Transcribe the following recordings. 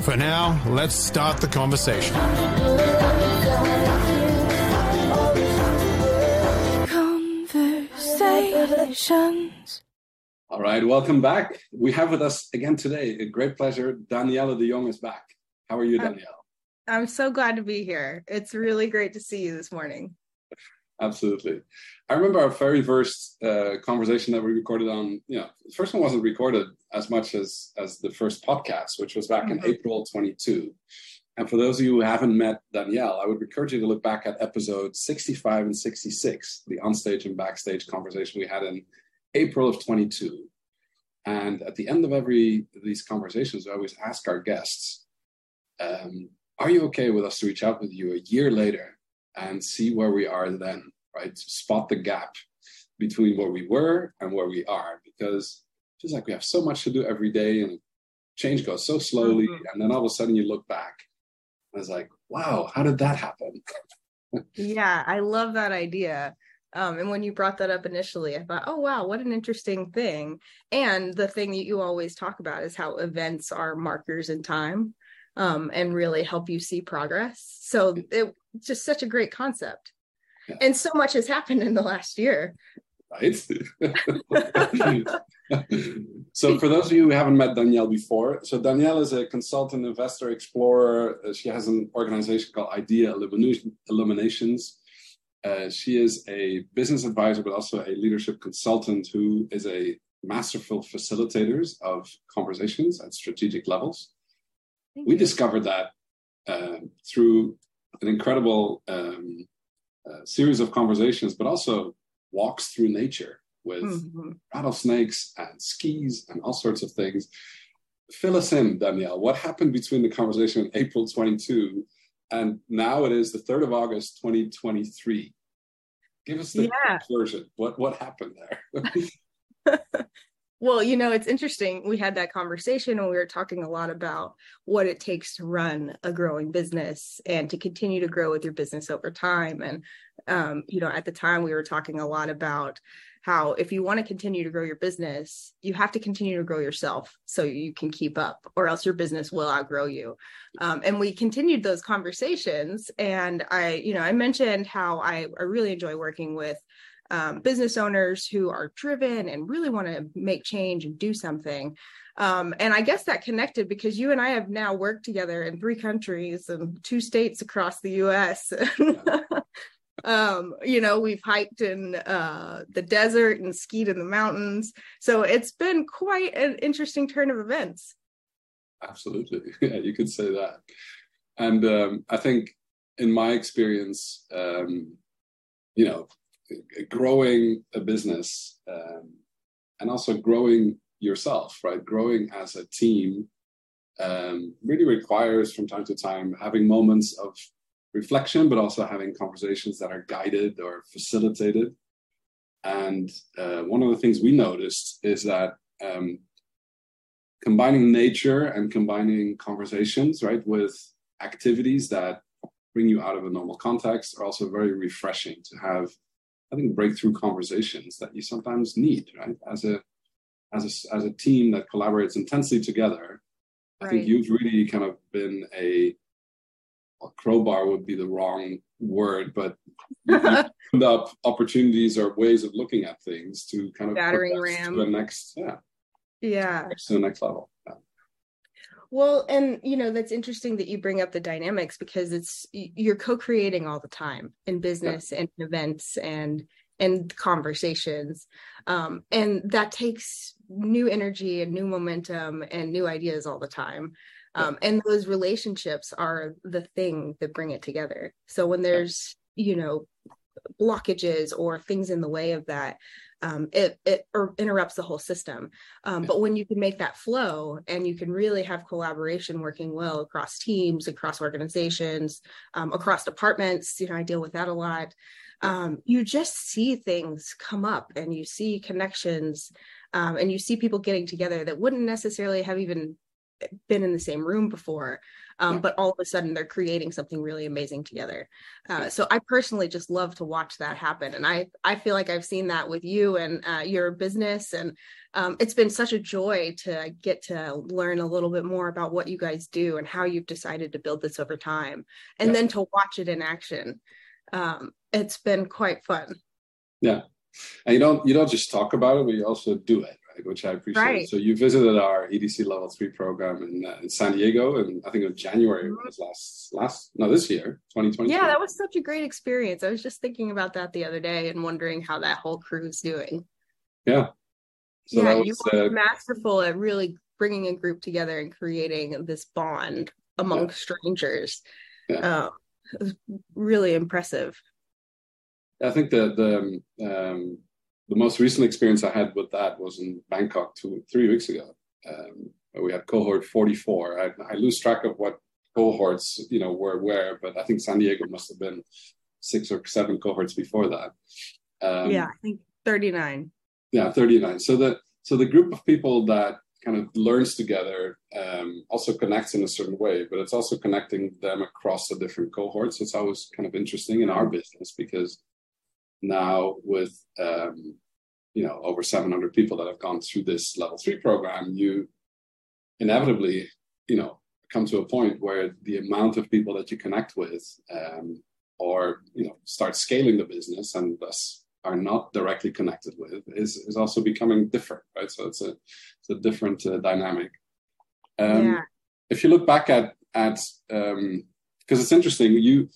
For now, let's start the conversation. Conversations. All right, welcome back. We have with us again today a great pleasure. Danyelle de Jong is back. How are you, Danyelle? I'm so glad to be here. It's really great to see you this morning. Absolutely. I remember our very first uh, conversation that we recorded on, you know, the first one wasn't recorded as much as as the first podcast, which was back mm-hmm. in April 22. And for those of you who haven't met Danyelle, I would encourage you to look back at episode 65 and 66, the onstage and backstage conversation we had in April of 22. And at the end of every of these conversations, I always ask our guests, um, are you okay with us to reach out with you a year later and see where we are then, right? Spot the gap between where we were and where we are, because just like we have so much to do every day and change goes so slowly, mm-hmm. and then all of a sudden you look back I was like, wow, how did that happen? yeah, I love that idea. Um, and when you brought that up initially, I thought, oh, wow, what an interesting thing. And the thing that you always talk about is how events are markers in time um, and really help you see progress. So it's just such a great concept. Yeah. And so much has happened in the last year. Right. so for those of you who haven't met Danyelle before, so Danyelle is a consultant, investor, explorer. Uh, she has an organization called Idea Illuminations. Uh, she is a business advisor, but also a leadership consultant who is a masterful facilitators of conversations at strategic levels. Thank we you. discovered that uh, through an incredible um, uh, series of conversations, but also walks through nature with mm-hmm. rattlesnakes and skis and all sorts of things. Fill us in, Danyelle. What happened between the conversation in April 22 and now it is the 3rd of August 2023? Give us the yeah. version. What what happened there? well, you know, it's interesting. We had that conversation and we were talking a lot about what it takes to run a growing business and to continue to grow with your business over time. And um, you know, at the time we were talking a lot about how if you want to continue to grow your business, you have to continue to grow yourself so you can keep up, or else your business will outgrow you. Um, and we continued those conversations. And I, you know, I mentioned how I, I really enjoy working with um, business owners who are driven and really want to make change and do something. Um, and I guess that connected because you and I have now worked together in three countries and two states across the US. um you know we've hiked in uh the desert and skied in the mountains so it's been quite an interesting turn of events absolutely yeah you could say that and um i think in my experience um you know growing a business um and also growing yourself right growing as a team um really requires from time to time having moments of reflection, but also having conversations that are guided or facilitated. And uh, one of the things we noticed is that um, combining nature and combining conversations, right, with activities that bring you out of a normal context are also very refreshing to have, I think, breakthrough conversations that you sometimes need, right, as a as a, as a team that collaborates intensely together. Right. I think you've really kind of been a crowbar would be the wrong word, but opened up opportunities or ways of looking at things to kind of battering ram to the next, yeah, yeah, to the next level. Yeah. Well, and you know that's interesting that you bring up the dynamics because it's you're co-creating all the time in business yeah. and events and and conversations um, and that takes new energy and new momentum and new ideas all the time um, and those relationships are the thing that bring it together. So when there's you know blockages or things in the way of that um, it it interrupts the whole system. Um, but when you can make that flow and you can really have collaboration working well across teams, across organizations, um, across departments, you know, I deal with that a lot. Um, you just see things come up and you see connections um, and you see people getting together that wouldn't necessarily have even been in the same room before um, yeah. but all of a sudden they're creating something really amazing together. Uh, so i personally just love to watch that happen and i i feel like i've seen that with you and uh, your business and um, it's been such a joy to get to learn a little bit more about what you guys do and how you've decided to build this over time and yeah. then to watch it in action. Um, it's been quite fun. Yeah. And you don't you don't just talk about it but you also do it which I appreciate. Right. So you visited our EDC Level Three program in, uh, in San Diego, and I think in January mm-hmm. was last last no this year, 2020. Yeah, that was such a great experience. I was just thinking about that the other day and wondering how that whole crew is doing. Yeah. So yeah, was, you were uh, masterful at really bringing a group together and creating this bond among yeah. strangers. Yeah. Uh, it was really impressive. I think that the um, the most recent experience I had with that was in Bangkok two, three weeks ago. Um, we had cohort 44. I, I, lose track of what cohorts, you know, were where, but I think San Diego must have been six or seven cohorts before that. Um, yeah, I think 39. Yeah, 39. So the so the group of people that kind of learns together um, also connects in a certain way, but it's also connecting them across the different cohorts. It's always kind of interesting in our business because now with um, you know over 700 people that have gone through this level three program you inevitably you know come to a point where the amount of people that you connect with um, or you know start scaling the business and thus are not directly connected with is, is also becoming different right so it's a it's a different uh, dynamic um, yeah. if you look back at at because um, it's interesting you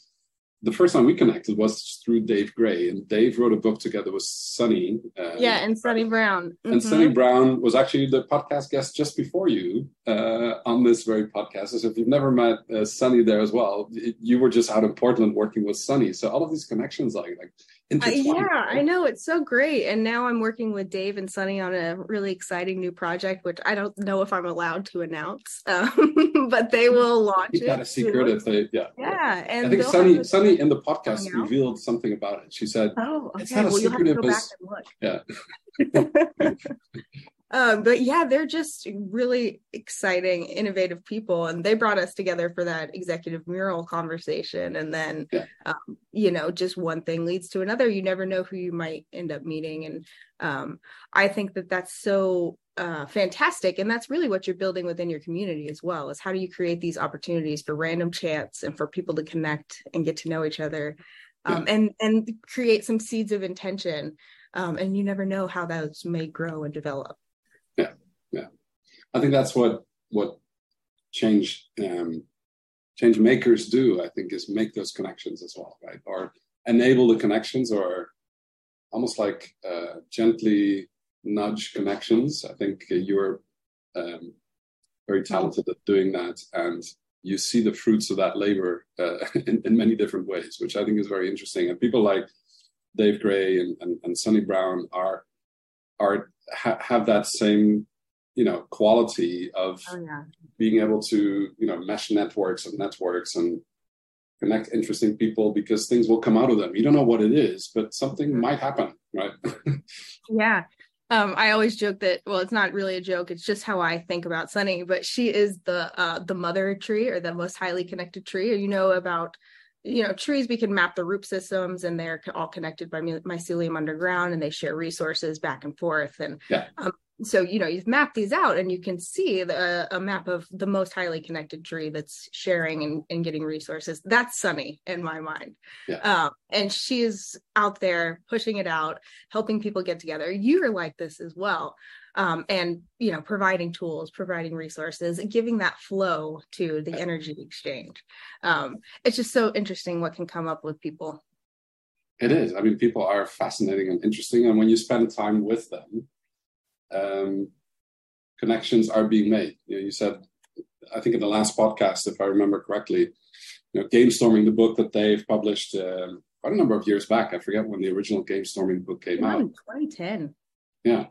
the first time we connected was through Dave Gray, and Dave wrote a book together with Sunni. Uh, yeah, and Sunni Brown. Mm-hmm. And Sunni Brown was actually the podcast guest just before you uh, on this very podcast. So if you've never met uh, Sunni there as well, you were just out in Portland working with Sunni. So all of these connections, like like uh, yeah, I know it's so great. And now I'm working with Dave and Sunni on a really exciting new project, which I don't know if I'm allowed to announce, um, but they will launch Keep it. That a secret if they, yeah. Yeah, and I think Sunni, Sunni in the podcast revealed something about it. She said, "Oh, okay. It's not well, a secret you'll have to go back and look." Yeah. um, but yeah, they're just really exciting, innovative people, and they brought us together for that executive mural conversation. And then, yeah. um, you know, just one thing leads to another. You never know who you might end up meeting, and um, I think that that's so uh, fantastic, and that's really what you're building within your community as well. Is how do you create these opportunities for random chance and for people to connect and get to know each other, um, yeah. and and create some seeds of intention. Um, and you never know how those may grow and develop. Yeah, yeah. I think that's what what change um, change makers do. I think is make those connections as well, right? Or enable the connections, or almost like uh, gently nudge connections. I think you're um, very talented at doing that, and you see the fruits of that labor uh, in, in, many different ways, which I think is very interesting. And people like Dave Gray and, and, and Sunni Brown are are ha- have that same you know quality of oh, yeah. being able to you know mesh networks of networks and connect interesting people because things will come out of them you don't know what it is but something mm-hmm. might happen right yeah um, I always joke that well, it's not really a joke. It's just how I think about Sunni. But she is the uh, the mother tree or the most highly connected tree. You know about you know trees we can map the root systems and they're all connected by mycelium underground and they share resources back and forth and yeah. um, so you know you've mapped these out and you can see the, a map of the most highly connected tree that's sharing and, and getting resources. That's Sunni in my mind. Yeah. um, and she's out there pushing it out helping people get together. You're like this as well. Um, and you know providing tools providing resources giving that flow to the energy exchange. Um, it's just so interesting what can come up with people. It is. I mean people are fascinating and interesting. And when you spend time with them um, connections are being made you, know, you said i think in the last podcast if i remember correctly you know game storming the book that they've published um, quite a number of years back. I forget when the original game storming book came out. 2010. Yeah.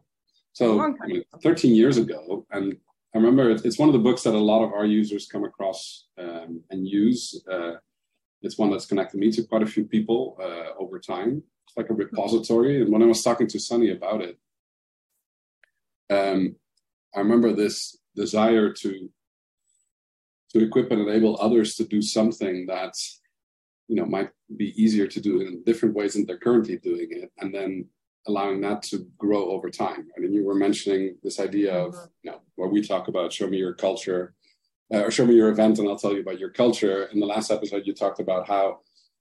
So I mean, 13 years ago, and I remember it's one of the books that a lot of our users come across um, and use. Uh, it's one that's connected me to quite a few people uh, over time. It's like a repository. And when I was talking to Sunni about it, um, I remember this desire to to equip and enable others to do something that you know might be easier to do in different ways than they're currently doing it, and then allowing that to grow over time. I mean, you were mentioning this idea of mm-hmm. you know where we talk about show me your culture uh, or show me your event and I'll tell you about your culture. In the last episode, you talked about how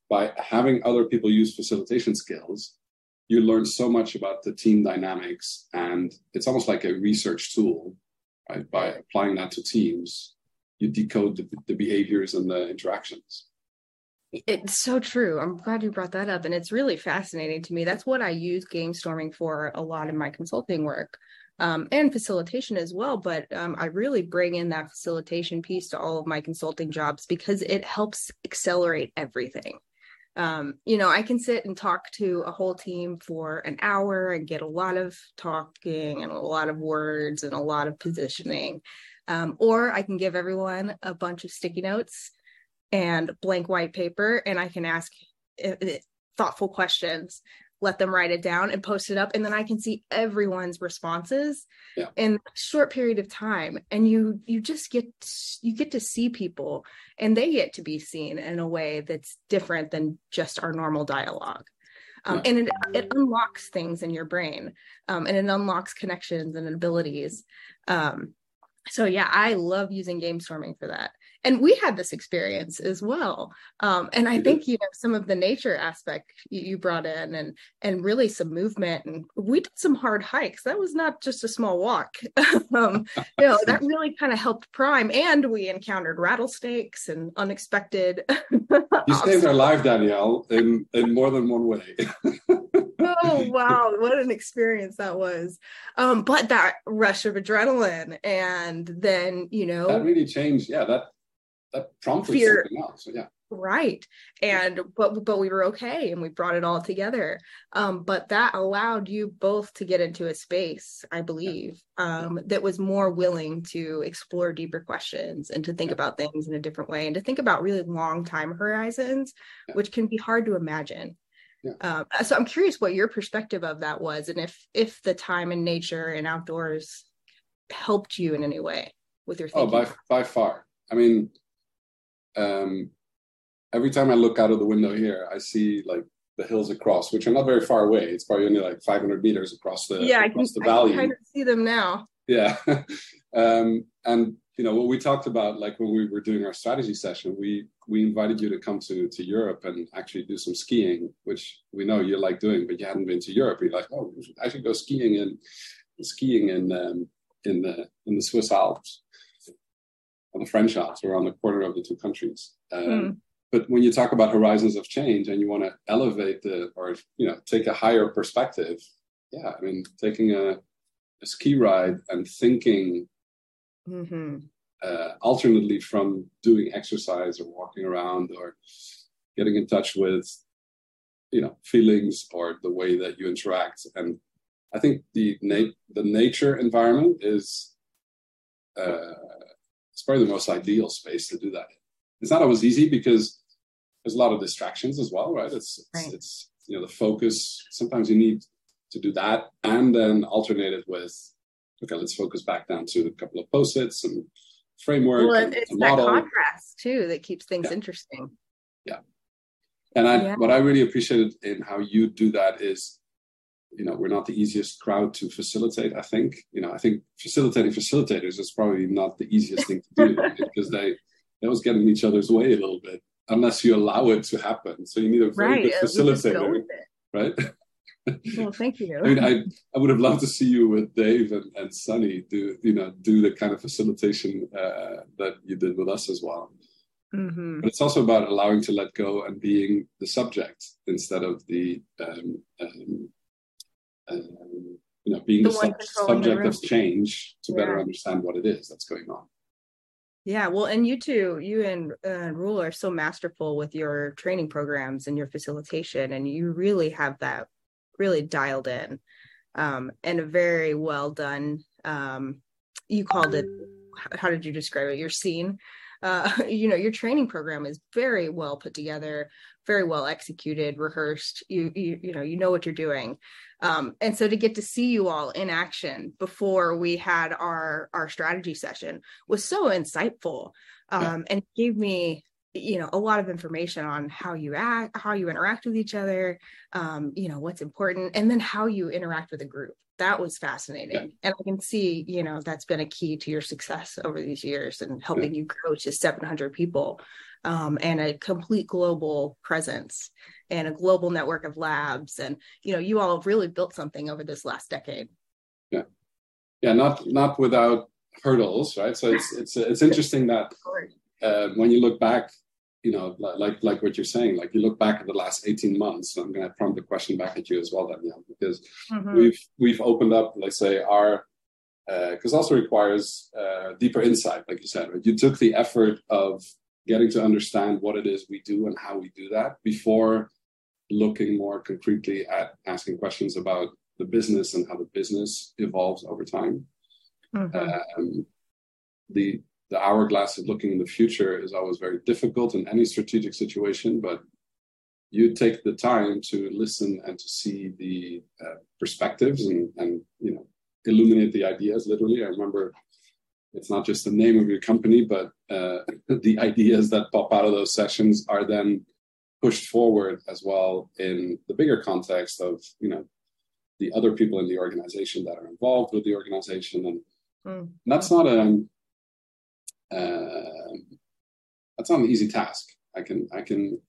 by having other people use facilitation skills, you learn so much about the team dynamics, and it's almost like a research tool. Right? By applying that to teams, you decode the, the behaviors and the interactions. It's so true. I'm glad you brought that up. And it's really fascinating to me. That's what I use game storming for a lot in my consulting work um, and facilitation as well. But um, I really bring in that facilitation piece to all of my consulting jobs because it helps accelerate everything. Um, you know, I can sit and talk to a whole team for an hour and get a lot of talking and a lot of words and a lot of positioning. Um, or I can give everyone a bunch of sticky notes and blank white paper, and I can ask uh, uh, thoughtful questions let them write it down and post it up and then i can see everyone's responses yeah. in a short period of time and you you just get you get to see people and they get to be seen in a way that's different than just our normal dialogue um, yeah. and it, it unlocks things in your brain um, and it unlocks connections and abilities um, so yeah i love using game storming for that and we had this experience as well. Um, and i think you know some of the nature aspect you brought in and and really some movement. And we did some hard hikes. That was not just a small walk. Um, you know that really kind of helped prime. And we encountered rattlesnakes and unexpected you saved our life Danyelle in in more than one way. Oh wow. What an experience that was. Um but that rush of adrenaline and then you know that really changed. Yeah that that prompted fear. something else. So, yeah. Right. And but but we were okay and we brought it all together. Um, but that allowed you both to get into a space, I believe, um, that was more willing to explore deeper questions and to think about things in a different way and to think about really long time horizons, yeah. which can be hard to imagine. Yeah. Um, so I'm curious what your perspective of that was and if if the time in nature and outdoors helped you in any way with your thinking. Oh, by by far. I mean, um, every time I look out of the window here, I see like the hills across, which are not very far away. It's probably only like 500 meters across the yeah, across I can, the valley. I can kind of see them now. Yeah, um, and you know what we talked about, like when we were doing our strategy session, we we invited you to come to to Europe and actually do some skiing, which we know you like doing, but you hadn't been to Europe. You're like, oh, I should go skiing in skiing in um, in the in the Swiss Alps the French Alps or on the corner of the two countries. Um, mm. But when you talk about horizons of change and you want to elevate the or you know take a higher perspective, yeah, I mean taking a, a ski ride and thinking mm-hmm. uh, alternately from doing exercise or walking around or getting in touch with you know feelings or the way that you interact and I think the na- the nature environment is uh, it's probably the most ideal space to do that. It's not always easy because there's a lot of distractions as well, right? It's it's, right. it's you know the focus. Sometimes you need to do that and then alternate it with okay, let's focus back down to a couple of post-its and framework. Well, and, it's that model. contrast too that keeps things yeah. interesting. Yeah. And I, yeah. what I really appreciated in how you do that is you know we're not the easiest crowd to facilitate i think. You know i think facilitating facilitators is probably not the easiest thing to do because they they always get in each other's way a little bit unless you allow it to happen. So you need a very right. good facilitator right? Well thank you. I mean I, I would have loved to see you with dave and, and Sunni do you know do the kind of facilitation uh, that you did with us as well. Mm-hmm. But it's also about allowing to let go and being the subject instead of the um, um, you know, being the, the subject of change to yeah. better understand what it is that's going on. Yeah, well, and you too, you and uh, Roel are so masterful with your training programs and your facilitation, and you really have that really dialed in um, and a very well done. Um, you called it, how did you describe it? Your scene. Uh, you know, your training program is very well put together, very well executed, rehearsed. You, you, you know, you know what you're doing. Um, and so to get to see you all in action before we had our our strategy session was so insightful um, yeah. and gave me you know a lot of information on how you act how you interact with each other um, you know what's important and then how you interact with a group that was fascinating yeah. and i can see you know that's been a key to your success over these years and helping yeah. you grow to 700 people um, and a complete global presence and a global network of labs. And you know, you all have really built something over this last decade. Yeah, yeah, not not without hurdles, right? So it's it's it's interesting that uh, when you look back, you know, like like what you're saying, like you look back at the last 18 months. I'm going to prompt the question back at you as well, Danyelle, because mm-hmm. we've we've opened up, let's say, our because uh, also requires uh, deeper insight, like you said. Right? You took the effort of getting to understand what it is we do and how we do that before looking more concretely at asking questions about the business and how the business evolves over time. Mm-hmm. Um, the the hourglass of looking in the future is always very difficult in any strategic situation, but you take the time to listen and to see the uh, perspectives and, and you know illuminate the ideas literally i remember it's not just the name of your company, but uh, the ideas that pop out of those sessions are then pushed forward as well in the bigger context of you know the other people in the organization that are involved with the organization, and mm. that's not a uh, that's not an easy task. I can I can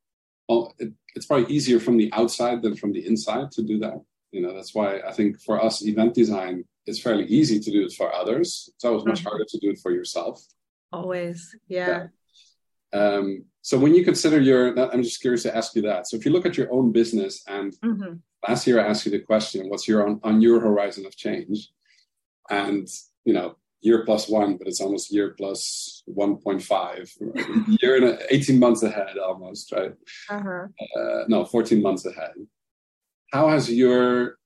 well, it, it's probably easier from the outside than from the inside to do that. You know, that's why I think for us, event design it's fairly easy to do it for others. It's always much mm-hmm. harder to do it for yourself. Always, yeah. yeah. Um, so when you consider your, I'm just curious to ask you that. So if you look at your own business, and mm-hmm. last year I asked you the question, "What's your on, on your horizon of change?" And you know, year plus one, but it's almost year plus 1.5, year and 18 months ahead almost, right? Uh-huh. Uh, no, 14 months ahead. How has your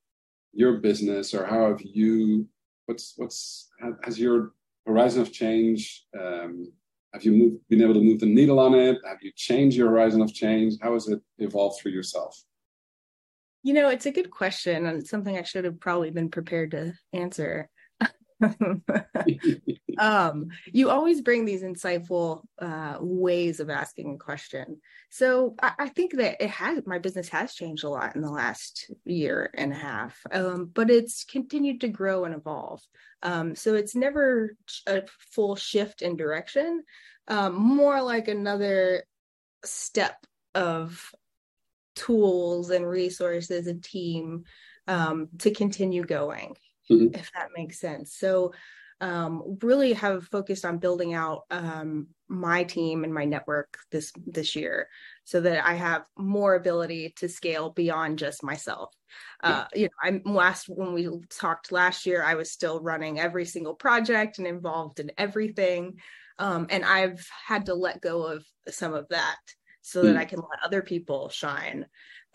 your business or how have you what's what's has your horizon of change um, have you moved, been able to move the needle on it have you changed your horizon of change how has it evolved for yourself you know it's a good question and it's something i should have probably been prepared to answer um, you always bring these insightful uh, ways of asking a question. So I, I, think that it has my business has changed a lot in the last year and a half, um, but it's continued to grow and evolve. Um, so it's never a full shift in direction, um, more like another step of tools and resources and team um, to continue going mm-hmm. if that makes sense. So um, really have focused on building out um, my team and my network this this year so that I have more ability to scale beyond just myself. Uh, you know, I'm last when we talked last year, I was still running every single project and involved in everything. Um, and I've had to let go of some of that so mm. that I can let other people shine.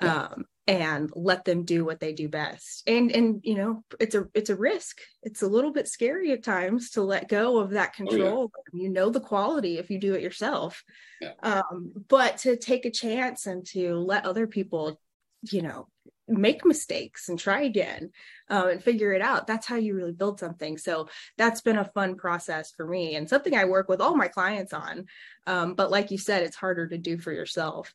Yeah. Um, and let them do what they do best and and you know it's a it's a risk it's a little bit scary at times to let go of that control oh, yeah. you know the quality if you do it yourself yeah. um, but to take a chance and to let other people you know make mistakes and try again um, and figure it out that's how you really build something. So that's been a fun process for me and something i work with all my clients on um, but like you said it's harder to do for yourself.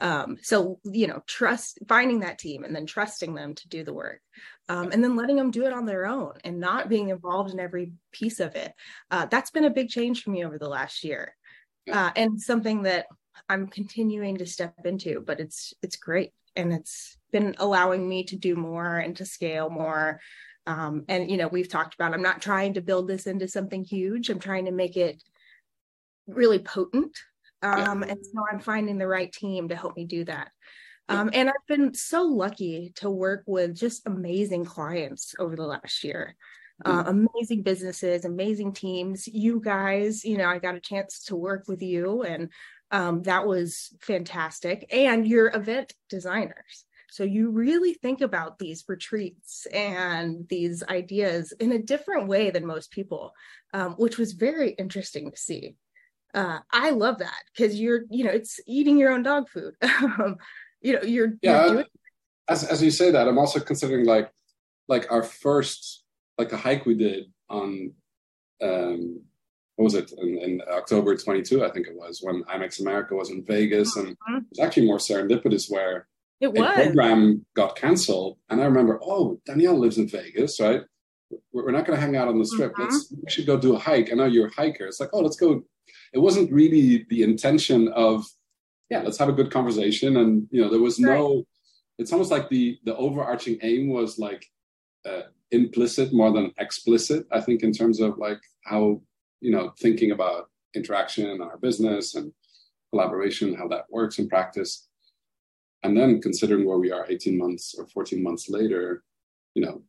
Um, so you know trust finding that team and then trusting them to do the work um, and then letting them do it on their own and not being involved in every piece of it uh, that's been a big change for me over the last year. Uh, and something that i'm continuing to step into but it's it's great and it's been allowing me to do more and to scale more um, and you know we've talked about i'm not trying to build this into something huge i'm trying to make it really potent um, yeah. And so I'm finding the right team to help me do that. Um, and I've been so lucky to work with just amazing clients over the last year. uh, amazing businesses, amazing teams. You guys, you know, I got a chance to work with you, and um, that was fantastic. And you're event designers. So you really think about these retreats and these ideas in a different way than most people, um, which was very interesting to see. Uh, I love that because you're, you know, it's eating your own dog food. um, you know, you're, yeah. You're doing- as as you say that, I'm also considering like like our first like a hike we did on um what was it in, in October 22 I think it was when IMEX America was in Vegas and Mhm. it was actually more serendipitous where it a program got canceled and I remember oh Danyelle lives in Vegas right? We're not going to hang out on the strip. Let's we should go do a hike. I know you're a hiker. It's like oh let's go. It wasn't really the intention of yeah let's have a good conversation and you know there was no it's almost like the the overarching aim was like uh, implicit more than explicit i think in terms of like how you know thinking about interaction in our business and collaboration how that works in practice. And then considering where we are 18 months or 14 months later you know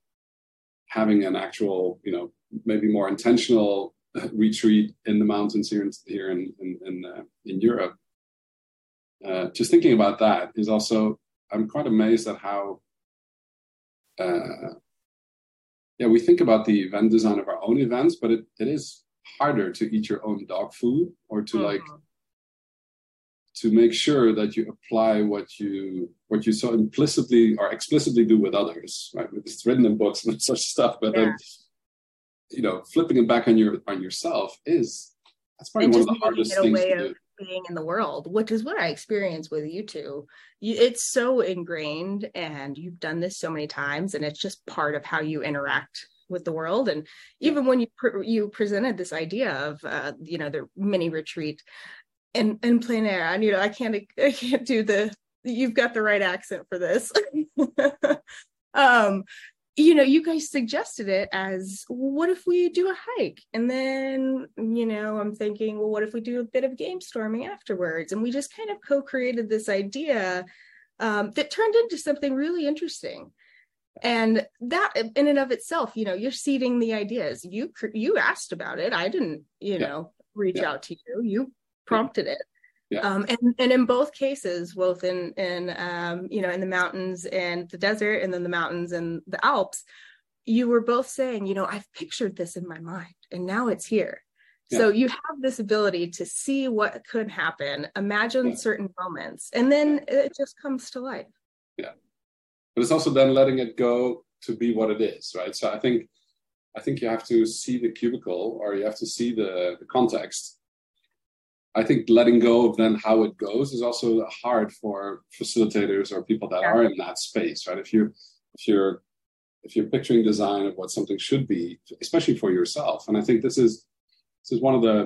having an actual you know maybe more intentional retreat in the mountains here in here in in in, uh, in europe uh, just thinking about that is also i'm quite amazed at how uh, yeah, we think about the event design of our own events, but it, it is harder to eat your own dog food or to like Mhm. to make sure that you apply what you what you so implicitly or explicitly do with others, right? It's written in books and such stuff, but then you know, flipping it back on your on yourself is that's probably And one of the hardest things way to of do. being in the world, which is what I experience with you two. You, it's so ingrained, and you've done this so many times, and it's just part of how you interact with the world. And even when you pr- you presented this idea of uh, you know the mini retreat in in plein air, and you know I can't I can't do the you've got the right accent for this. um you know, you guys suggested it as what if we do a hike? And then, you know, I'm thinking, well, what if we do a bit of game storming afterwards? And we just kind of co created this idea um, that turned into something really interesting. And that in and of itself, you know, you're seeding the ideas. You you asked about it. I didn't, you Yeah. know, reach Yeah. out to you. You prompted it. Yeah. Um, and and in both cases, both in in um, you know in the mountains and the desert, and then the mountains and the Alps, you were both saying, you know, I've pictured this in my mind, and now it's here. So you have this ability to see what could happen, imagine Yeah. certain moments, and then it just comes to life. But it's also then letting it go to be what it is right? So i think i think you have to see the cubicle or you have to see the, the context. I think letting go of then how it goes is also hard for facilitators or people that Yeah. are in that space right? If you if you're if you're picturing design of what something should be especially for yourself. And i think this is this is one of the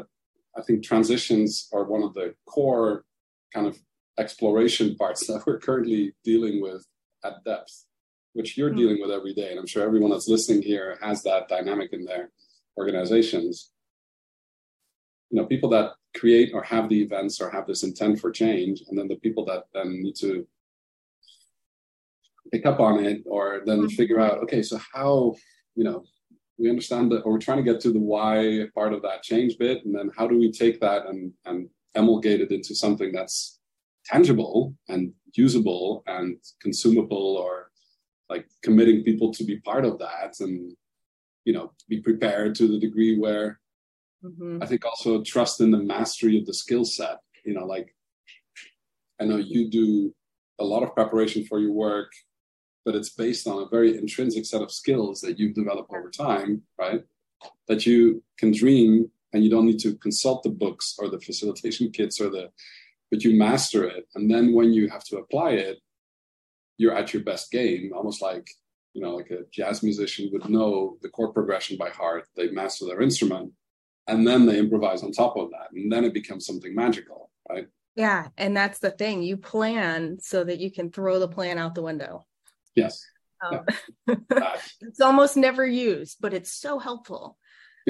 i think transitions are one of the core kind of exploration parts that we're currently dealing with at depth, which you're Mm. dealing with every day. And I'm sure everyone that's listening here has that dynamic in their organizations. You know, people that create or have the events or have this intent for change, and then the people that then need to pick up on it or then Mhm. figure out, okay, so how, you know, we understand that, or we're trying to get to the why part of that change bit, and then how do we take that and and emulgate it into something that's tangible and usable and consumable or like committing people to be part of that and you know be prepared to the degree where Mhm. i think also trust in the mastery of the skill set you know like i know you do a lot of preparation for your work but it's based on a very intrinsic set of skills that you've developed over time right that you can dream and you don't need to consult the books or the facilitation kits or the but you master it and then when you have to apply it you're at your best game almost like you know like a jazz musician would know the chord progression by heart they master their instrument and then they improvise on top of that and then it becomes something magical right Yeah, and that's the thing. You plan so that you can throw the plan out the window. yes Um, Uh, it's almost never used, but it's so helpful.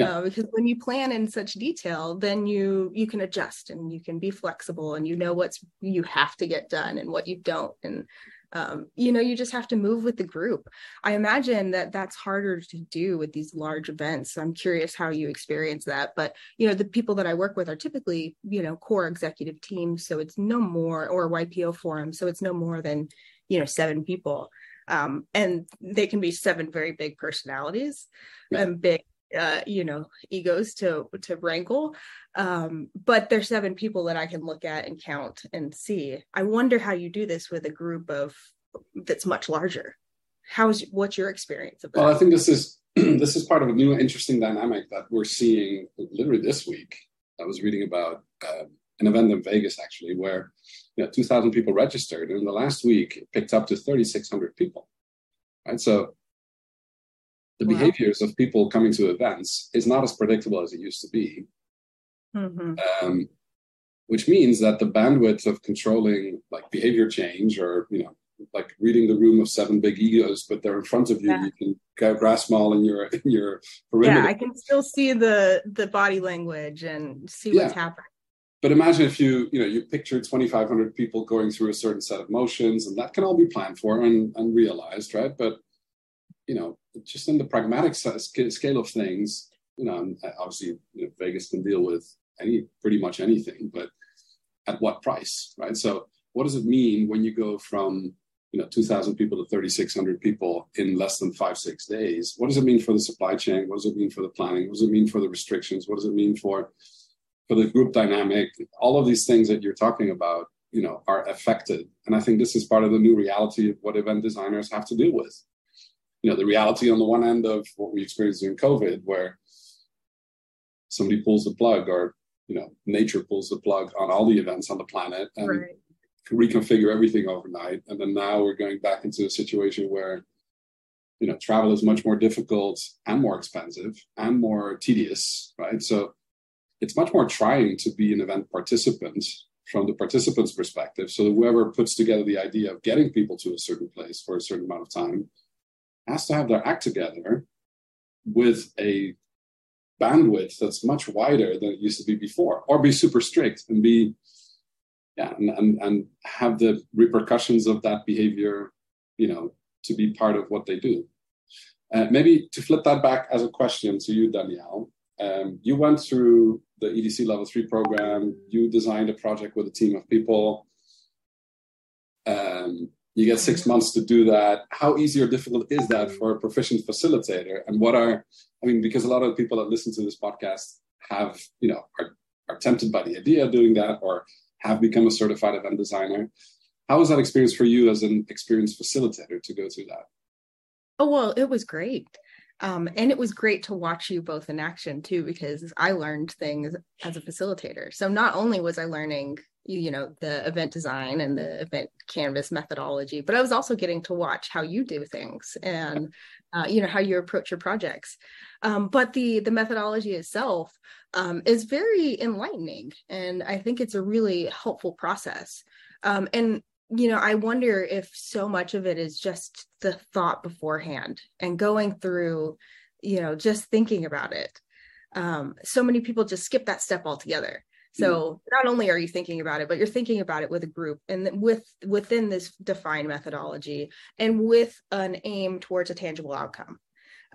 Yeah. Uh, because when you plan in such detail, then you you can adjust and you can be flexible and you know what's you have to get done and what you don't. And um, you know you just have to move with the group i imagine that that's harder to do with these large events i'm curious how you experience that but you know the people that i work with are typically you know core executive teams so it's no more or ypo forum so it's no more than you know seven people um, and they can be seven very big personalities yeah. and big uh, you know egos to to wrangle. Um, but there's seven people that i can look at and count and see. I wonder how you do this with a group of that's much larger. How's what's your experience of that? Well i think this is this is part of a new interesting dynamic that we're seeing literally this week. I was reading about uh, an event in vegas actually where you know 2000 people registered and in the last week it picked up to 3600 people. Right? So the wow. behaviors of people coming to events is not as predictable as it used to be. Mm-hmm. Um, which means that the bandwidth of controlling like behavior change or you know like reading the room of seven big egos but they're in front of you yeah. you can grasp them all in your in your perimeter. yeah i can still see the the body language and see what's yeah. happening but imagine if you you know you picture 2500 people going through a certain set of motions and that can all be planned for and, and realized right but you know just in the pragmatic scale of things, you know, uh, obviously you know, Vegas can deal with any pretty much anything, but at what price, right? So, what does it mean when you go from you know 2,000 people to 3,600 people in less than five six days? What does it mean for the supply chain? What does it mean for the planning? What does it mean for the restrictions? What does it mean for for the group dynamic? All of these things that you're talking about, you know, are affected, and I think this is part of the new reality of what event designers have to deal with you know the reality on the one end of what we experienced during COVID, where somebody pulls the plug, or you know nature pulls the plug on all the events on the planet and right. reconfigure everything overnight, and then now we're going back into a situation where you know travel is much more difficult and more expensive and more tedious, right? So it's much more trying to be an event participant from the participant's perspective. So whoever puts together the idea of getting people to a certain place for a certain amount of time has to have their act together with a bandwidth that's much wider than it used to be before, or be super strict and be yeah, and, and, and have the repercussions of that behavior, you know, to be part of what they do. Uh, maybe to flip that back as a question to you, Danyelle. Um, you went through the EDC Level 3 program, you designed a project with a team of people. Um, you get six months to do that. How easy or difficult is that for a proficient facilitator? And what are i mean because a lot of people that listen to this podcast have you know are, are tempted by the idea of doing that or have become a certified event designer. How was that experience for you as an experienced facilitator to go through that? Oh well it was great. Um, and it was great to watch you both in action too because i learned things as a facilitator. So not only was i learning you know the event design and the event canvas methodology but i was also getting to watch how you do things and uh, you know how you approach your projects. Um, but the the methodology itself um, is very enlightening and i think it's a really helpful process. Um, and you know i wonder if so much of it is just the thought beforehand and going through you know just thinking about it. Um, so many people just skip that step altogether so mm. not only are you thinking about it, but you're thinking about it with a group and with within this defined methodology and with an aim towards a tangible outcome.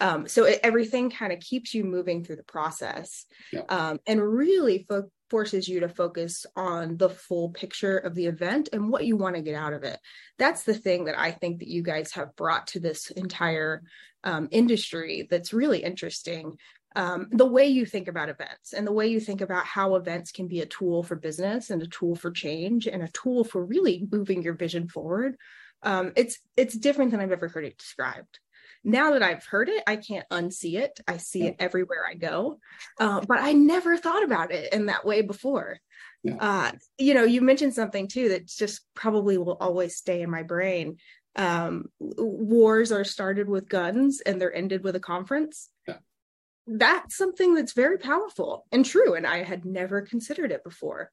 Um, so it, everything kind of keeps you moving through the process yeah. um, and really fo- forces you to focus on the full picture of the event and what you want to get out of it. That's the thing that I think that you guys have brought to this entire um, industry that's really interesting um, the way you think about events and the way you think about how events can be a tool for business and a tool for change and a tool for really moving your vision forward um, it's it's different than i've ever heard it described. Now that i've heard it i can't unsee it. I see it everywhere i go uh, but i never thought about it in that way before. Yeah. uh, you know you mentioned something too that just probably will always stay in my brain. Um, wars are started with guns and they're ended with a conference. Yeah that's something that's very powerful and true and i had never considered it before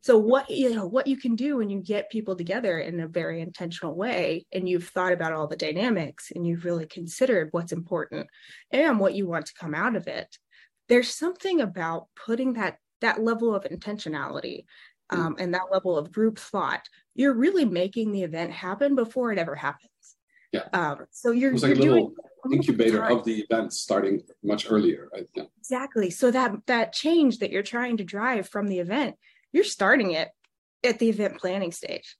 so what you know what you can do when you get people together in a very intentional way and you've thought about all the dynamics and you've really considered what's important and what you want to come out of it there's something about putting that that level of intentionality mm. um, and that level of group thought you're really making the event happen before it ever happens. Yeah. Um, so you're, like you're little doing incubator of the event starting much earlier, right? Yeah. Exactly. So that that change that you're trying to drive from the event, you're starting it at the event planning stage.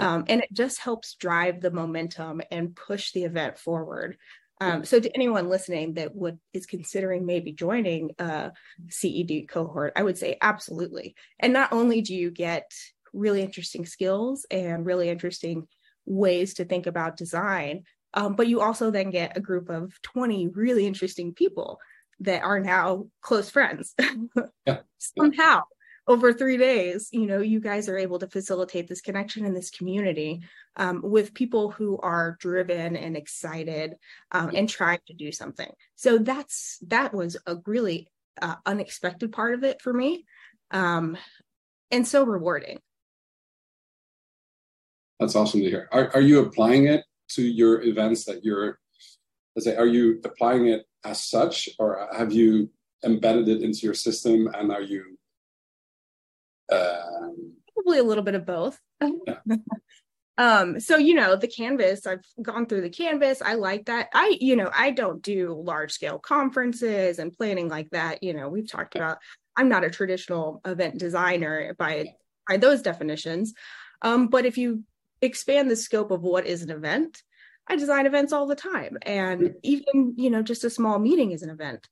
Um, and it just helps drive the momentum and push the event forward. Um, so to anyone listening that would is considering maybe joining a CED cohort, I would say absolutely. And not only do you get really interesting skills and really interesting ways to think about design, um, but you also then get a group of 20 really interesting people that are now close friends. Yeah. somehow over three days you know you guys are able to facilitate this connection in this community um, with people who are driven and excited um, and trying to do something. So that's that was a really uh, unexpected part of it for me um, and so rewarding. That's awesome to hear. Are, are you applying it to your events that you're let's say are you applying it as such or have you embedded it into your system and are you um, Probably a little bit of both. um, so you know, the canvas, I've gone through the canvas. I like that. I, you know, I don't do large scale conferences and planning like that. You know, we've talked about I'm not a traditional event designer by by those definitions. Um, but if you expand the scope of what is an event, I design events all the time. And even, you know, just a small meeting is an event.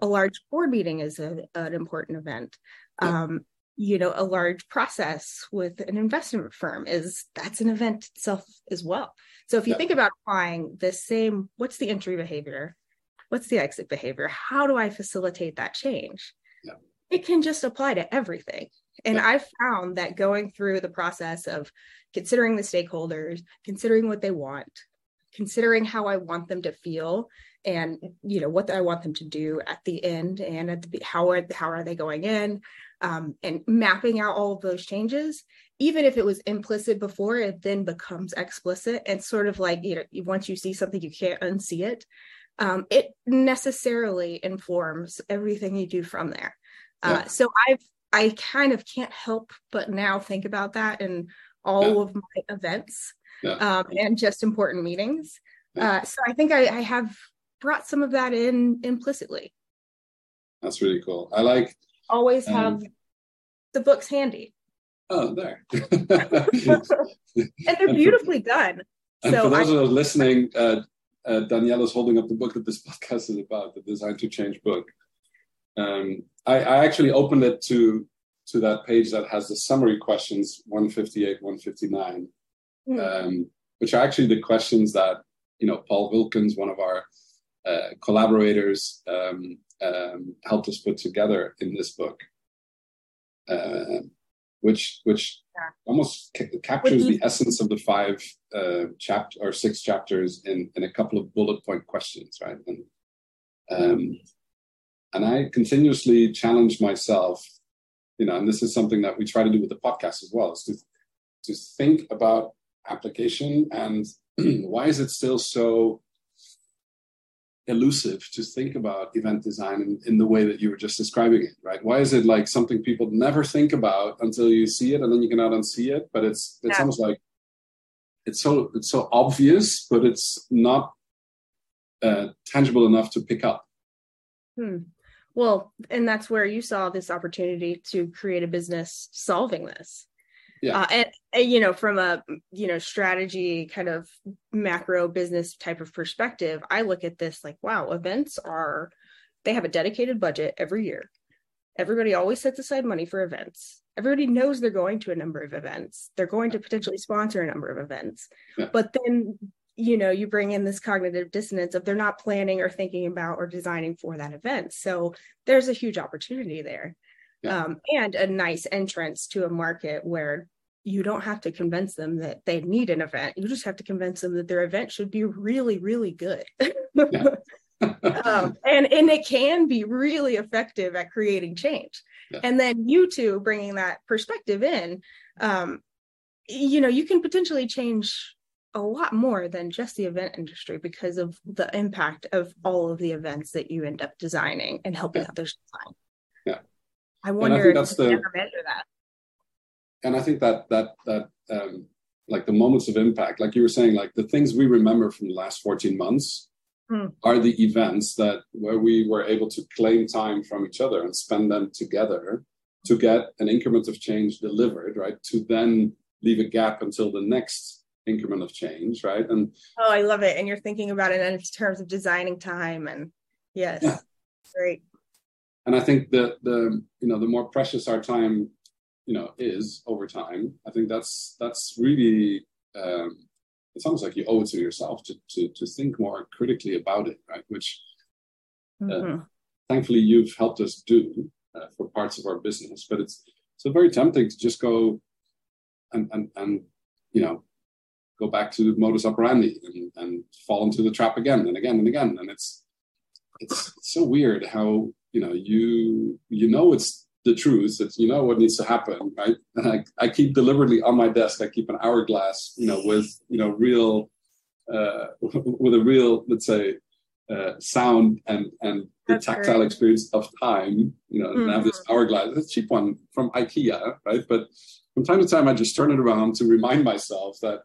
A large board meeting is a, an important event. Um, you know a large process with an investment firm is that's an event itself as well. So if you think about applying the same what's the entry behavior? What's the exit behavior? How do i facilitate that change? It can just apply to everything. And i've found that going through the process of considering the stakeholders considering what they want considering how i want them to feel and you know what i want them to do at the end and at the how are how are they going in um, and mapping out all of those changes even if it was implicit before it then becomes explicit and sort of like you know once you see something you can't unsee it um, it necessarily informs everything you do from there uh, yeah. so i've i kind of can't help but now think about that in all yeah. of my events yeah. um, and just important meetings uh, so i think I, I have brought some of that in implicitly that's really cool i like always um, have the books handy. Oh, there. and they're beautifully done. And so for those I, of us listening, uh, uh, Danyelle is holding up the book that this podcast is about, the Design to Change book. Um, I, I, actually opened it to to that page that has the summary questions 158, 159, mm. um, which are actually the questions that you know Paul Wilkins, one of our uh, collaborators, um, um helped us put together in this book uh, which which yeah. almost ca- captures the essence of the five uh, chapter or six chapters in in a couple of bullet point questions, right? And um, and I continuously challenge myself, you know, and this is something that we try to do with the podcast as well, is to to think about application and why is it still so elusive to think about event design in, in, the way that you were just describing it, right? Why is it like something people never think about until you see it and then you cannot unsee it? But it's it's yeah. almost like it's so it's so obvious, but it's not uh, tangible enough to pick up. Hmm. Well, and that's where you saw this opportunity to create a business solving this. Yeah. Uh, and, and, you know from a you know strategy kind of macro business type of perspective i look at this like wow events are they have a dedicated budget every year. Everybody always sets aside money for events. Everybody knows they're going to a number of events. They're going to potentially sponsor a number of events. Yeah. but then you know you bring in this cognitive dissonance of they're not planning or thinking about or designing for that event so there's a huge opportunity there yeah. um, and a nice entrance to a market where you don't have to convince them that they need an event. You just have to convince them that their event should be really, really good. um, and and it can be really effective at creating change. Yeah. And then you two bringing that perspective in, um, you know, you can potentially change a lot more than just the event industry because of the impact of all of the events that you end up designing and helping yeah. others design. Yeah. I wonder I if that's the, ever measure that. and I think that that that um, like the moments of impact, like you were saying, like the things we remember from the last 14 months mm. are the events that where we were able to claim time from each other and spend them together to get an increment of change delivered, right? To then leave a gap until the next increment of change, right? And oh, I love it. And you're thinking about it in terms of designing time and yes, yeah. great. And I think that the you know the more precious our time you know is over time i think that's that's really um, it's almost like you owe it to yourself to to, to think more critically about it right which uh, mm-hmm. thankfully you've helped us do uh, for parts of our business but it's so very tempting to just go and and, and you know go back to modus operandi and, and fall into the trap again and again and again and it's it's, so weird how you know you you know it's the truth. It's you know what needs to happen, right? And I, I keep deliberately on my desk. I keep an hourglass, you know, with you know real, uh, with a real, let's say, uh, sound and and the That's tactile great. experience of time. You know, mm-hmm. and I have this mm-hmm. hourglass. It's a cheap one from IKEA, right? But from time to time, I just turn it around to remind myself that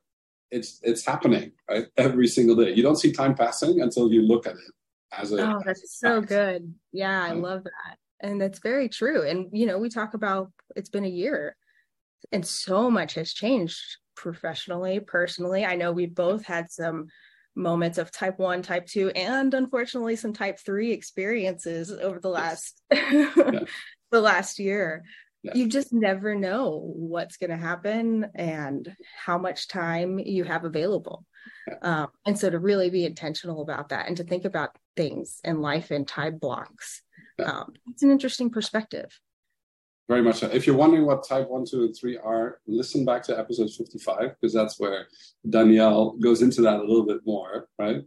it's it's happening, right? Every single day. You don't see time passing until you look at it as a. Oh, that's so good. Yeah, I love that and that's very true and you know we talk about it's been a year and so much has changed professionally personally i know we both had some moments of type 1 type 2 and unfortunately some type 3 experiences over the last yeah. the last year yeah. you just never know what's going to happen and how much time you have available yeah. um, and so to really be intentional about that and to think about things in life in time blocks um, it's an interesting perspective. Very much so. If you're wondering what type 1, 2, and 3 are, listen back to episode 55, because that's where Danyelle goes into that a little bit more, right?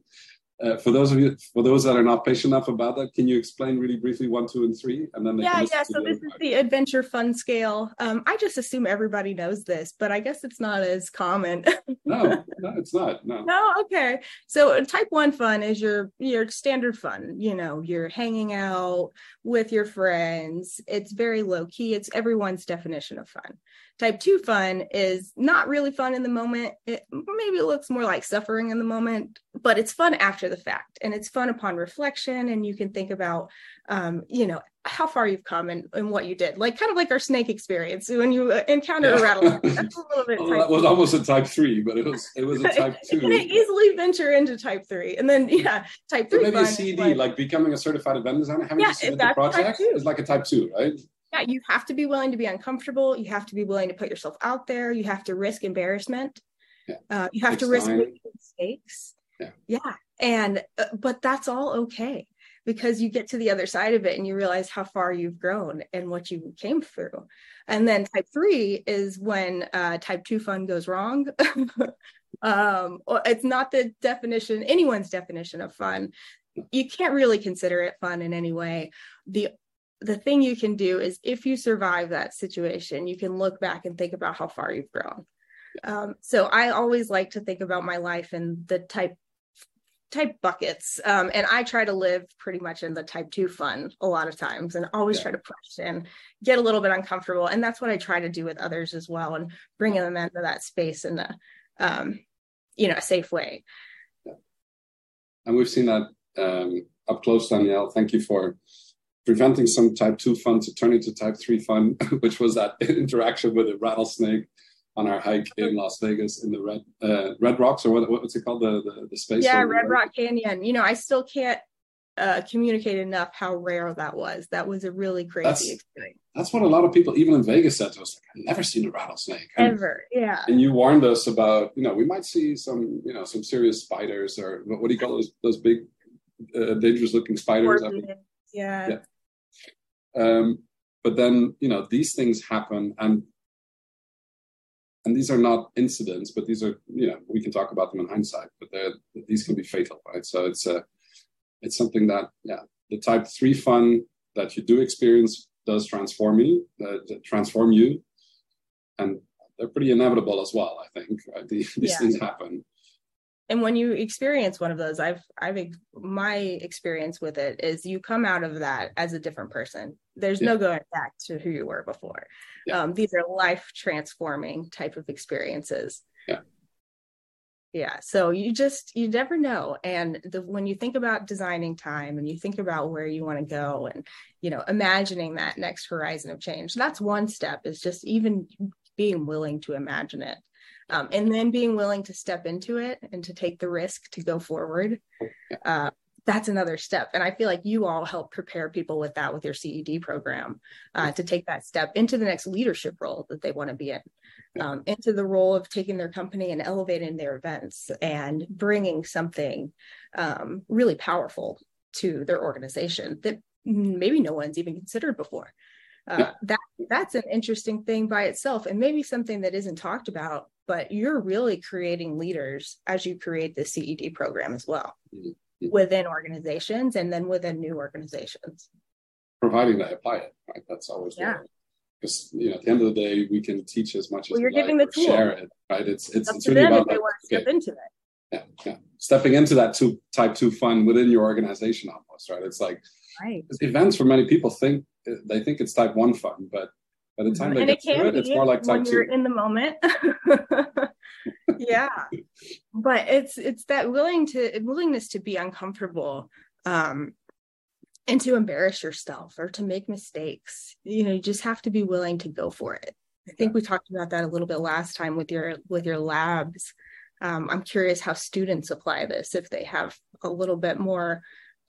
Uh, for those of you, for those that are not patient enough about that, can you explain really briefly one, two, and three, and then yeah, yeah. So this is the adventure fun scale. Um, I just assume everybody knows this, but I guess it's not as common. no, no, it's not. No. No, okay. So type one fun is your your standard fun. You know, you're hanging out with your friends. It's very low key. It's everyone's definition of fun. Type two fun is not really fun in the moment. It maybe it looks more like suffering in the moment, but it's fun after the fact and it's fun upon reflection. And you can think about, um, you know, how far you've come and, and what you did, like kind of like our snake experience when you uh, encounter yeah. a rattlesnake. That's a little bit. well, that was almost a type three, but it was it was a type two. can easily venture into type three, and then yeah, type three. maybe a CD, like, like, becoming a certified event designer, having yeah, to submit the project is like a type two, right? Yeah you have to be willing to be uncomfortable. You have to be willing to put yourself out there. You have to risk embarrassment. Yeah. uh, you have it's to risk making mistakes. Yeah. yeah. And uh, but that's all okay because you get to the other side of it and you realize how far you've grown and what you came through. And then type three is when uh, type two fun goes wrong. Um it's not the definition anyone's definition of fun. You can't really consider it fun in any way. The the thing you can do is if you survive that situation, you can look back and think about how far you've grown. Um, so I always like to think about my life in the type type buckets um, and i try to live pretty much in the type 2 fun a lot of times and always yeah. try to push and get a little bit uncomfortable and that's what i try to do with others as well and bringing them into that space in a um, you know a safe way yeah. and we've seen that um, up close Danyelle thank you for preventing some type 2 fun to turn into type 3 fun, which was that interaction with a rattlesnake on our hike in Las Vegas in the Red uh, Red Rocks or what, what's it called the the, the space? Yeah, Red right? Rock Canyon. You know, I still can't uh, communicate enough how rare that was. That was a really crazy that's, experience. That's what a lot of people, even in Vegas, said to us. Like, I've never seen a rattlesnake. And, Ever, yeah. And you warned us about, you know, we might see some, you know, some serious spiders or what, what do you call those those big, uh, dangerous looking spiders? Yeah. yeah. Um, but then, you know, these things happen and and these are not incidents, but these are, you know, we can talk about them in hindsight, but these can be fatal, right? So it's a, it's something that, yeah, the type three fun that you do experience does transform you, uh, transform you, and they're pretty inevitable as well. I think right? these, these yeah. things happen, and when you experience one of those i've i've my experience with it is you come out of that as a different person. There's yeah. no going back to who you were before. Yeah. um, these are life transforming type of experiences. Yeah. Yeah so you just you never know. And the, when you think about designing time and you think about where you want to go and you know imagining that next horizon of change that's one step is just even being willing to imagine it um, and then being willing to step into it and to take the risk to go forward uh, that's another step. And i feel like you all help prepare people with that with your ced program uh, to take that step into the next leadership role that they want to be in. Um, into the role of taking their company and elevating their events and bringing something um, really powerful to their organization that maybe no one's even considered before. Uh, that that's an interesting thing by itself and maybe something that isn't talked about but you're really creating leaders as you create the ced program as well mm-hmm within organizations and then within new organizations. Providing they apply it, right? That's always yeah. Because you know, at the end of the day, we can teach as much well, as you're giving the tool. share it, right? It's it's, it's really about that, okay. step into it. Yeah, yeah. Stepping into that two, type two fun within your organization almost, right? It's like right. events for many people think they think it's type one fun, but by the time they and get it through it, it's more like type when two. You're in the moment. yeah. But it's it's that willing to willingness to be uncomfortable um and to embarrass yourself or to make mistakes. You know you just have to be willing to go for it. I think we talked about that a little bit last time with your with your labs. Um, i'm curious how students apply this if they have a little bit more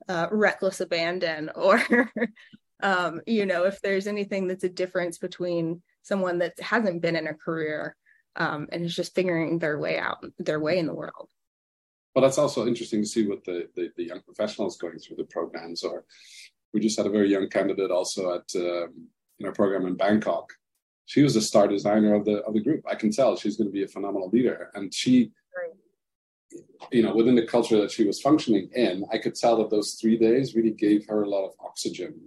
uh, reckless abandon or um, you know if there's anything that's a difference between someone that hasn't been in a career um, and is just figuring their way out, their way in the world. Well, that's also interesting to see what the, the, the young professionals going through the programs are. We just had a very young candidate also at um, in our program in Bangkok. She was a star designer of the of the group. I can tell she's going to be a phenomenal leader, and she, you know, within the culture that she was functioning in, I could tell that those three days really gave her a lot of oxygen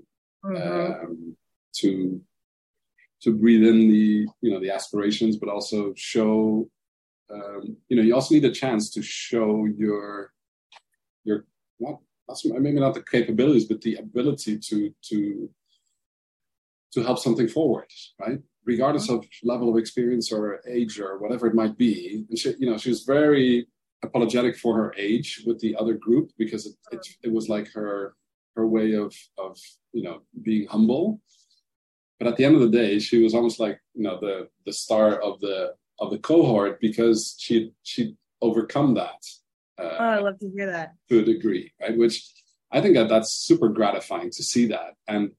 mm-hmm. um, to to breathe in the you know the aspirations, but also show um, you know you also need a chance to show your your not maybe not the capabilities, but the ability to to to help something forward, right? Regardless of level of experience or age or whatever it might be. And she, you know, she was very apologetic for her age with the other group because it, it, it was like her her way of of you know being humble but at the end of the day, she was almost like you know the the star of the of the cohort because she she overcome that. Uh, oh, I love to hear that. To a degree, right? Which I think that that's super gratifying to see that, and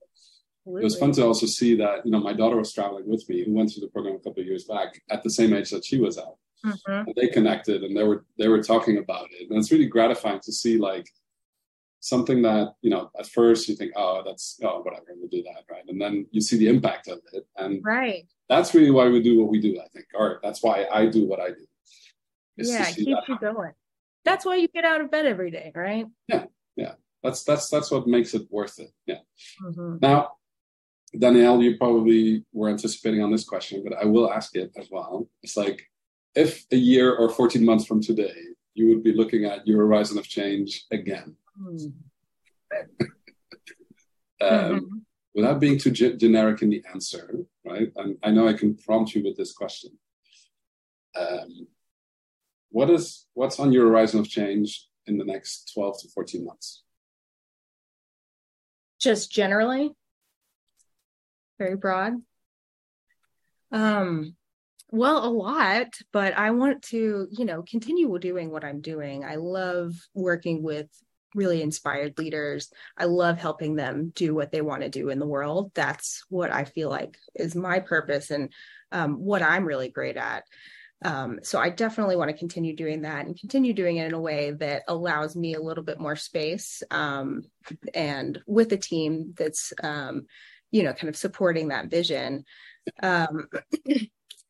Absolutely. it was fun to also see that you know my daughter was traveling with me, who went through the program a couple of years back at the same age that she was at. Mm-hmm. And they connected, and they were they were talking about it, and it's really gratifying to see like something that you know at first you think oh that's oh whatever we'll do that right? And then you see the impact of it and right. that's really why we do what we do i think or that's why i do what i do yeah keep you happen. going. That's why you get out of bed every day right? Yeah yeah. That's that's that's what makes it worth it yeah. Mm-hmm. now Danyelle you probably were anticipating on this question but i will ask it as well. It's like if a year or 14 months from today you would be looking at your horizon of change again um, mm-hmm. Without being too ge- generic in the answer, right? And I know I can prompt you with this question. Um, what is what's on your horizon of change in the next 12 to 14 months? Just generally, very broad. Um, well, a lot, but I want to, you know, continue doing what I'm doing. I love working with really inspired leaders. I love helping them do what they want to do in the world. That's what I feel like is my purpose and um, what I'm really great at. Um, so I definitely want to continue doing that and continue doing it in a way that allows me a little bit more space um, and with a team that's, um, you know, kind of supporting that vision.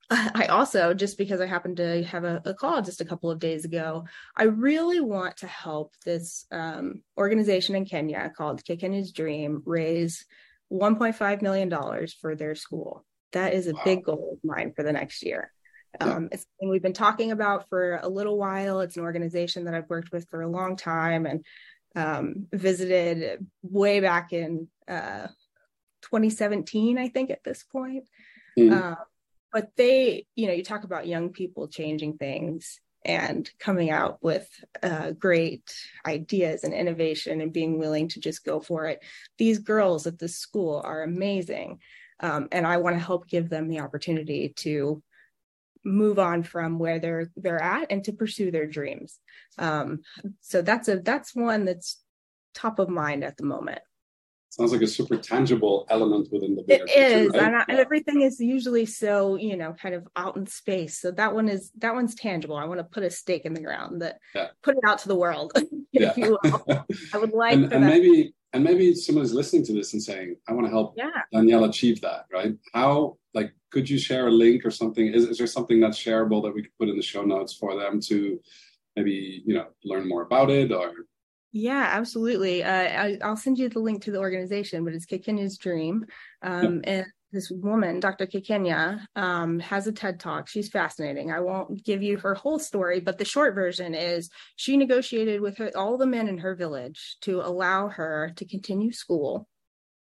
Um, I also, just because I happened to have a, a, call just a couple of days ago, I really want to help this um, organization in Kenya called Kakenya's Dream raise $1.5 million for their school. That is a wow. big goal of mine for the next year. Um, it's something we've been talking about for a little while. It's an organization that I've worked with for a long time and um, visited way back in uh, 2017, I think, at this point. Mm. Uh, but they, you know, you talk about young people changing things and coming out with uh, great ideas and innovation and being willing to just go for it. These girls at this school are amazing. Um, and I want to help give them the opportunity to move on from where they're they're at and to pursue their dreams. Um, so that's a that's one that's top of mind at the moment sounds like a super tangible element within the it is right? and, everything is usually so you know kind of out in space so that one is that one's tangible i want to put a stake in the ground that yeah. put it out to the world yeah. i would like and, and maybe and maybe someone's listening to this and saying i want to help yeah. Danyelle achieve that right how like could you share a link or something is, is there something that's shareable that we could put in the show notes for them to maybe you know learn more about it or yeah, absolutely. Uh, I, will send you the link to the organization, but it's Kakenya's Dream. Um, And this woman, Dr. Kakenya, um, has a TED Talk. She's fascinating. I won't give you her whole story, but the short version is she negotiated with her, all the men in her village to allow her to continue school,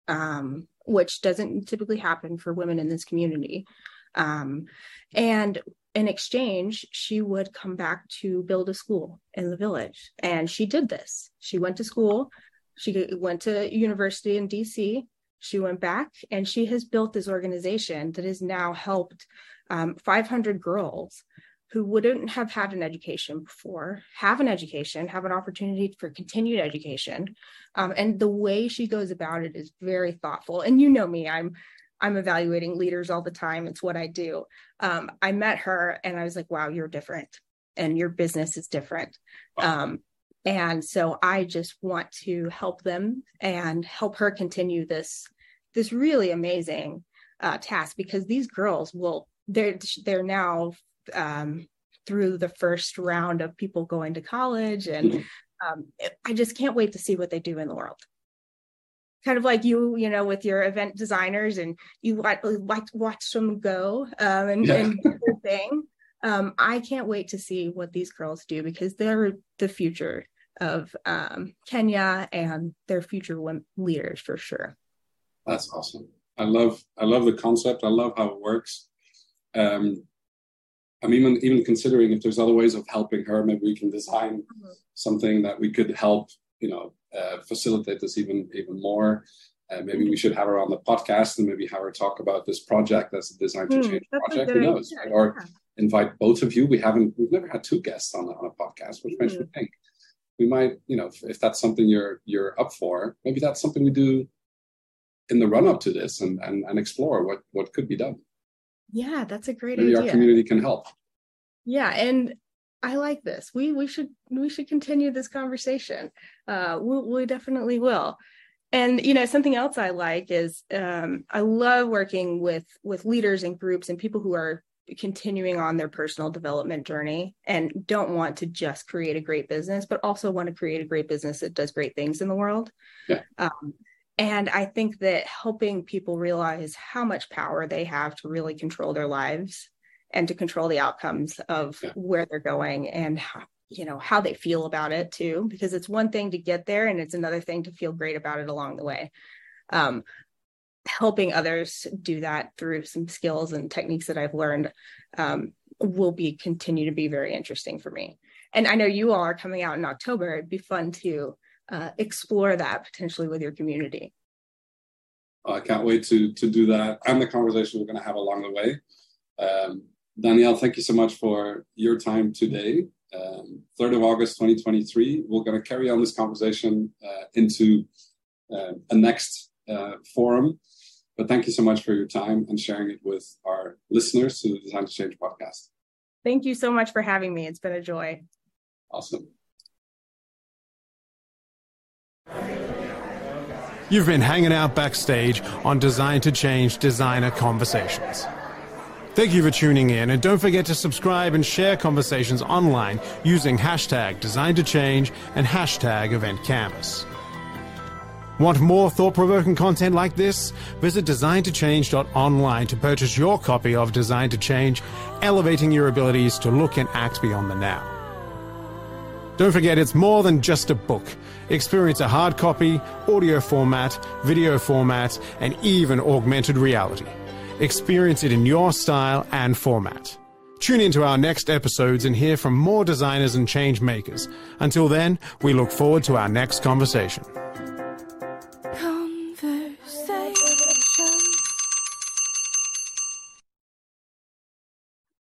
um, which doesn't typically happen for women in this community. Um, and in exchange, she would come back to build a school in the village. And she did this. She went to school, she went to university in DC. She went back and she has built this organization that has now helped um, 500 girls who wouldn't have had an education before have an education, have an opportunity for continued education. Um, and the way she goes about it is very thoughtful. And you know me, I'm I'm evaluating leaders all the time. It's what I do. Um, I met her and I was like, wow, you're different and your business is different. Um, and so I just want to help them and help her continue this this really amazing uh, task because these girls will they're they're now um, through the first round of people going to college and mm-hmm. um, I just can't wait to see what they do in the world kind of like you, you know, with your event designers and you like, watch, watch them go um, and, yeah. and do their thing. Um, I can't wait to see what these girls do because they're the future of um, Kenya and their future leaders for sure. That's awesome. I love I love the concept. I love how it works. Um, I'm even even considering if there's other ways of helping her. Maybe we can design mm-hmm. something that we could help you know uh, facilitate this even even more. Uh, maybe we should have her on the podcast and maybe have her talk about this project as a design to hmm, change mm, project. Who knows? Right? Or invite both of you. We haven't we've never had two guests on, on a podcast, which mm. makes me hmm. think we might, you know, if, if, that's something you're you're up for, maybe that's something we do in the run up to this and, and and explore what what could be done. Yeah, that's a great maybe idea. our community can help. Yeah, and I like this. We we should we should continue this conversation. Uh, we, we definitely will. And you know something else I like is um, I love working with with leaders and groups and people who are continuing on their personal development journey and don't want to just create a great business, but also want to create a great business that does great things in the world. Yeah. Um, and I think that helping people realize how much power they have to really control their lives and to control the outcomes of yeah. where they're going and how, you know how they feel about it too because it's one thing to get there and it's another thing to feel great about it along the way. Um, helping others do that through some skills and techniques that i've learned um, will be continue to be very interesting for me. And i know you all are coming out in october. It'd be fun to uh, explore that potentially with your community. I can't wait to to do that and the conversation we're going to have along the way. Um, Danyelle, thank you so much for your time today. Um, 3rd of August 2023, we're going to carry on this conversation uh, into uh, a next uh, forum. But thank you so much for your time and sharing it with our listeners to the Design to Change podcast. Thank you so much for having me. It's been a joy. Awesome. You've been hanging out backstage on Design to Change Designer Conversations. Thank you for tuning in, and don't forget to subscribe and share conversations online using hashtag Design to Change and hashtag Event Canvas. Want more thought provoking content like this? Visit designtochange.online to purchase your copy of Design to Change, elevating your abilities to look and act beyond the now. Don't forget, it's more than just a book. Experience a hard copy, audio format, video format, and even augmented reality. Experience it in your style and format. Tune into our next episodes and hear from more designers and change makers. Until then, we look forward to our next conversation.